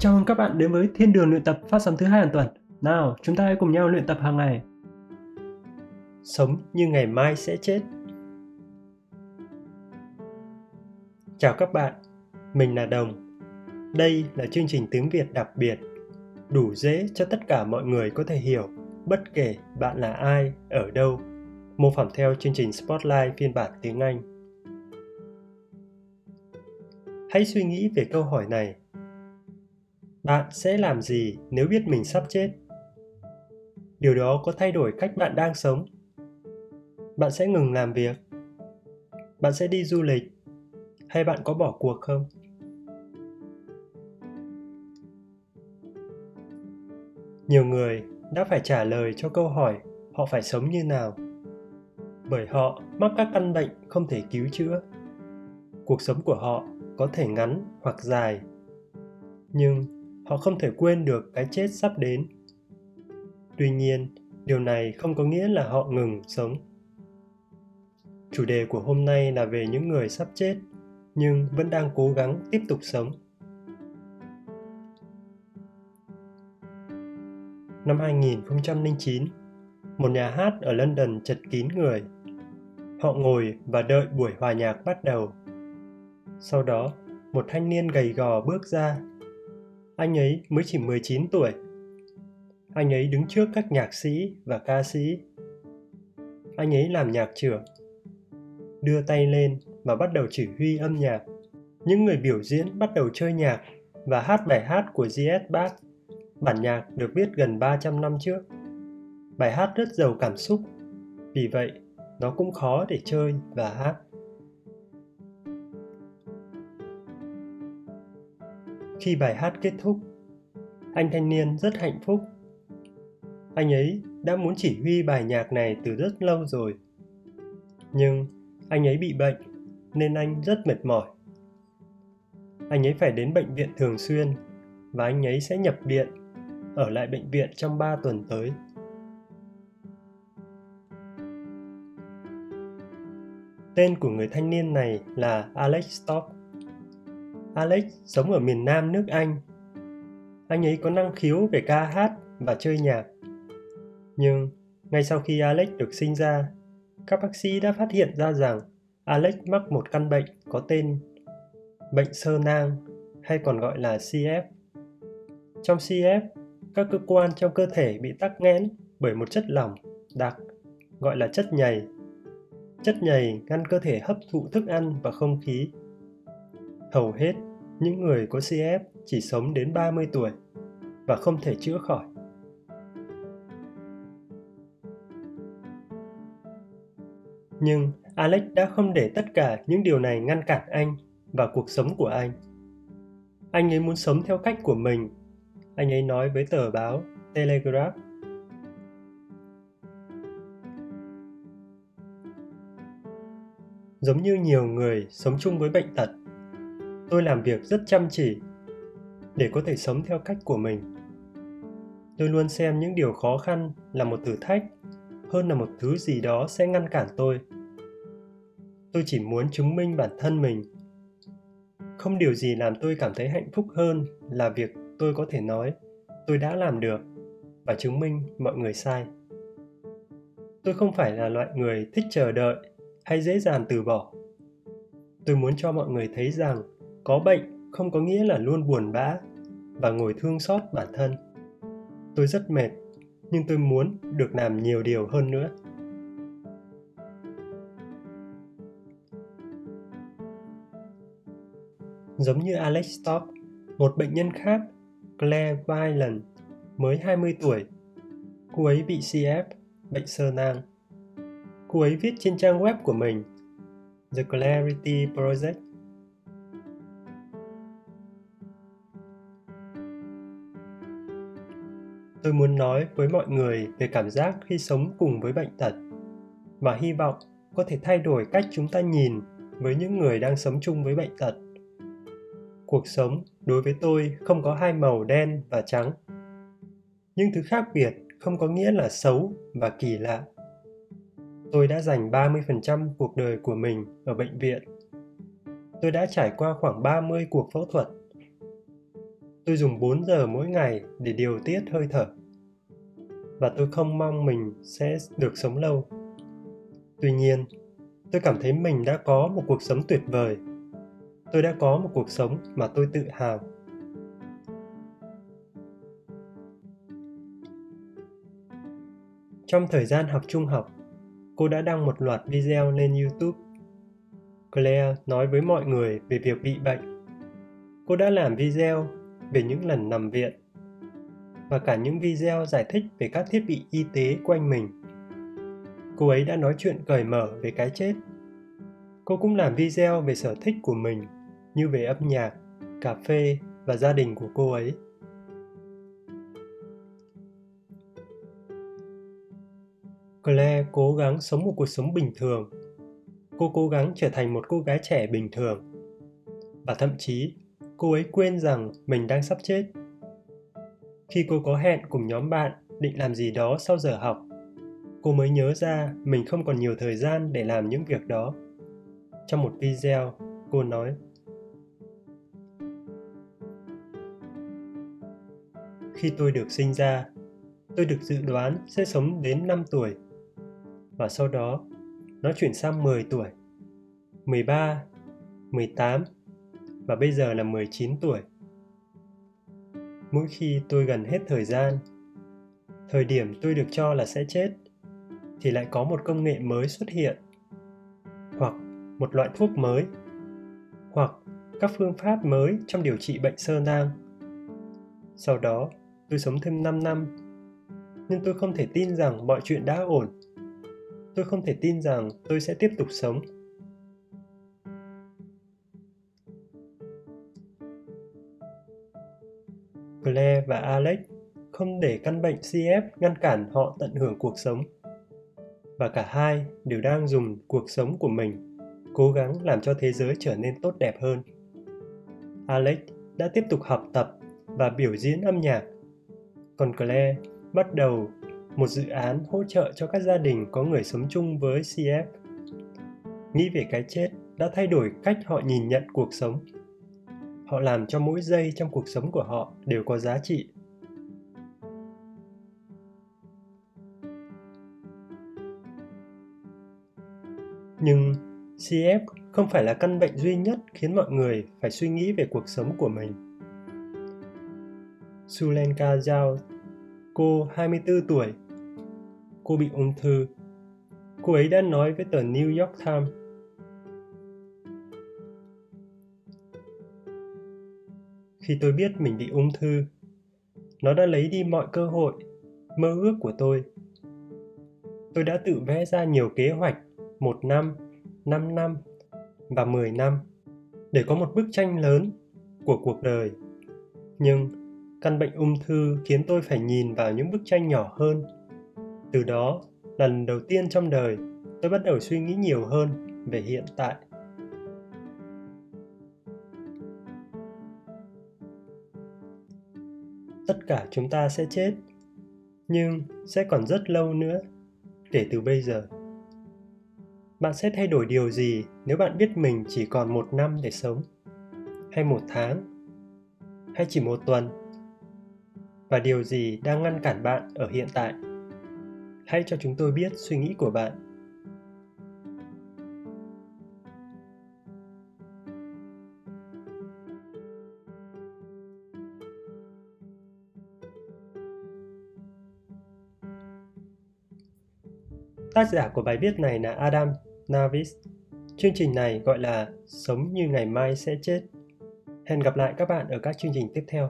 Chào mừng các bạn đến với Thiên đường luyện tập phát sóng thứ hai hàng tuần. Nào, chúng ta hãy cùng nhau luyện tập hàng ngày. Sống như ngày mai sẽ chết. Chào các bạn, mình là Đồng. Đây là chương trình tiếng Việt đặc biệt, đủ dễ cho tất cả mọi người có thể hiểu, bất kể bạn là ai, ở đâu. Mô phỏng theo chương trình Spotlight phiên bản tiếng Anh. Hãy suy nghĩ về câu hỏi này bạn sẽ làm gì nếu biết mình sắp chết? Điều đó có thay đổi cách bạn đang sống. Bạn sẽ ngừng làm việc. Bạn sẽ đi du lịch. Hay bạn có bỏ cuộc không? Nhiều người đã phải trả lời cho câu hỏi họ phải sống như nào. Bởi họ mắc các căn bệnh không thể cứu chữa. Cuộc sống của họ có thể ngắn hoặc dài. Nhưng họ không thể quên được cái chết sắp đến tuy nhiên điều này không có nghĩa là họ ngừng sống chủ đề của hôm nay là về những người sắp chết nhưng vẫn đang cố gắng tiếp tục sống Năm 2009, một nhà hát ở London chật kín người. Họ ngồi và đợi buổi hòa nhạc bắt đầu. Sau đó, một thanh niên gầy gò bước ra anh ấy mới chỉ 19 tuổi. Anh ấy đứng trước các nhạc sĩ và ca sĩ. Anh ấy làm nhạc trưởng. Đưa tay lên và bắt đầu chỉ huy âm nhạc. Những người biểu diễn bắt đầu chơi nhạc và hát bài hát của G.S. Bach. Bản nhạc được viết gần 300 năm trước. Bài hát rất giàu cảm xúc, vì vậy nó cũng khó để chơi và hát. Khi bài hát kết thúc, anh thanh niên rất hạnh phúc. Anh ấy đã muốn chỉ huy bài nhạc này từ rất lâu rồi. Nhưng anh ấy bị bệnh nên anh rất mệt mỏi. Anh ấy phải đến bệnh viện thường xuyên và anh ấy sẽ nhập viện, ở lại bệnh viện trong 3 tuần tới. Tên của người thanh niên này là Alex Stock. Alex sống ở miền Nam nước Anh. Anh ấy có năng khiếu về ca hát và chơi nhạc. Nhưng ngay sau khi Alex được sinh ra, các bác sĩ đã phát hiện ra rằng Alex mắc một căn bệnh có tên bệnh sơ nang hay còn gọi là CF. Trong CF, các cơ quan trong cơ thể bị tắc nghẽn bởi một chất lỏng đặc gọi là chất nhầy. Chất nhầy ngăn cơ thể hấp thụ thức ăn và không khí Hầu hết, những người có CF chỉ sống đến 30 tuổi và không thể chữa khỏi. Nhưng Alex đã không để tất cả những điều này ngăn cản anh và cuộc sống của anh. Anh ấy muốn sống theo cách của mình, anh ấy nói với tờ báo Telegraph. Giống như nhiều người sống chung với bệnh tật, tôi làm việc rất chăm chỉ để có thể sống theo cách của mình. Tôi luôn xem những điều khó khăn là một thử thách hơn là một thứ gì đó sẽ ngăn cản tôi. Tôi chỉ muốn chứng minh bản thân mình. Không điều gì làm tôi cảm thấy hạnh phúc hơn là việc tôi có thể nói, tôi đã làm được và chứng minh mọi người sai. Tôi không phải là loại người thích chờ đợi hay dễ dàng từ bỏ. Tôi muốn cho mọi người thấy rằng có bệnh không có nghĩa là luôn buồn bã và ngồi thương xót bản thân tôi rất mệt nhưng tôi muốn được làm nhiều điều hơn nữa giống như Alex Stock, một bệnh nhân khác, Claire Weiland, mới 20 tuổi. Cô ấy bị CF, bệnh sơ nang. Cô ấy viết trên trang web của mình, The Clarity Project, tôi muốn nói với mọi người về cảm giác khi sống cùng với bệnh tật và hy vọng có thể thay đổi cách chúng ta nhìn với những người đang sống chung với bệnh tật cuộc sống đối với tôi không có hai màu đen và trắng nhưng thứ khác biệt không có nghĩa là xấu và kỳ lạ tôi đã dành 30% cuộc đời của mình ở bệnh viện. Tôi đã trải qua khoảng 30 cuộc phẫu thuật tôi dùng 4 giờ mỗi ngày để điều tiết hơi thở. Và tôi không mong mình sẽ được sống lâu. Tuy nhiên, tôi cảm thấy mình đã có một cuộc sống tuyệt vời. Tôi đã có một cuộc sống mà tôi tự hào. Trong thời gian học trung học, cô đã đăng một loạt video lên YouTube. Claire nói với mọi người về việc bị bệnh. Cô đã làm video về những lần nằm viện và cả những video giải thích về các thiết bị y tế quanh mình. Cô ấy đã nói chuyện cởi mở về cái chết. Cô cũng làm video về sở thích của mình như về âm nhạc, cà phê và gia đình của cô ấy. Claire cố gắng sống một cuộc sống bình thường. Cô cố gắng trở thành một cô gái trẻ bình thường. Và thậm chí, cô ấy quên rằng mình đang sắp chết. Khi cô có hẹn cùng nhóm bạn định làm gì đó sau giờ học, cô mới nhớ ra mình không còn nhiều thời gian để làm những việc đó. Trong một video, cô nói: Khi tôi được sinh ra, tôi được dự đoán sẽ sống đến 5 tuổi và sau đó nó chuyển sang 10 tuổi, 13, 18 và bây giờ là 19 tuổi. Mỗi khi tôi gần hết thời gian, thời điểm tôi được cho là sẽ chết, thì lại có một công nghệ mới xuất hiện, hoặc một loại thuốc mới, hoặc các phương pháp mới trong điều trị bệnh sơ nang. Sau đó, tôi sống thêm 5 năm, nhưng tôi không thể tin rằng mọi chuyện đã ổn tôi không thể tin rằng tôi sẽ tiếp tục sống Claire và Alex không để căn bệnh CF ngăn cản họ tận hưởng cuộc sống. Và cả hai đều đang dùng cuộc sống của mình cố gắng làm cho thế giới trở nên tốt đẹp hơn. Alex đã tiếp tục học tập và biểu diễn âm nhạc, còn Claire bắt đầu một dự án hỗ trợ cho các gia đình có người sống chung với CF. Nghĩ về cái chết đã thay đổi cách họ nhìn nhận cuộc sống. Họ làm cho mỗi giây trong cuộc sống của họ đều có giá trị. Nhưng CF không phải là căn bệnh duy nhất khiến mọi người phải suy nghĩ về cuộc sống của mình. Sulenka Zhao, Cô 24 tuổi. Cô bị ung thư. Cô ấy đã nói với tờ New York Times. Khi tôi biết mình bị ung thư, nó đã lấy đi mọi cơ hội, mơ ước của tôi. Tôi đã tự vẽ ra nhiều kế hoạch, một năm, năm năm và 10 năm để có một bức tranh lớn của cuộc đời. Nhưng căn bệnh ung thư khiến tôi phải nhìn vào những bức tranh nhỏ hơn từ đó lần đầu tiên trong đời tôi bắt đầu suy nghĩ nhiều hơn về hiện tại tất cả chúng ta sẽ chết, nhưng sẽ còn rất lâu nữa kể từ bây giờ. Bạn sẽ thay đổi điều gì nếu bạn biết mình chỉ còn một năm để sống? Hay một tháng? Hay chỉ một tuần? Và điều gì đang ngăn cản bạn ở hiện tại? Hãy cho chúng tôi biết suy nghĩ của bạn. Tác giả của bài viết này là Adam Navis. Chương trình này gọi là Sống như ngày mai sẽ chết. Hẹn gặp lại các bạn ở các chương trình tiếp theo.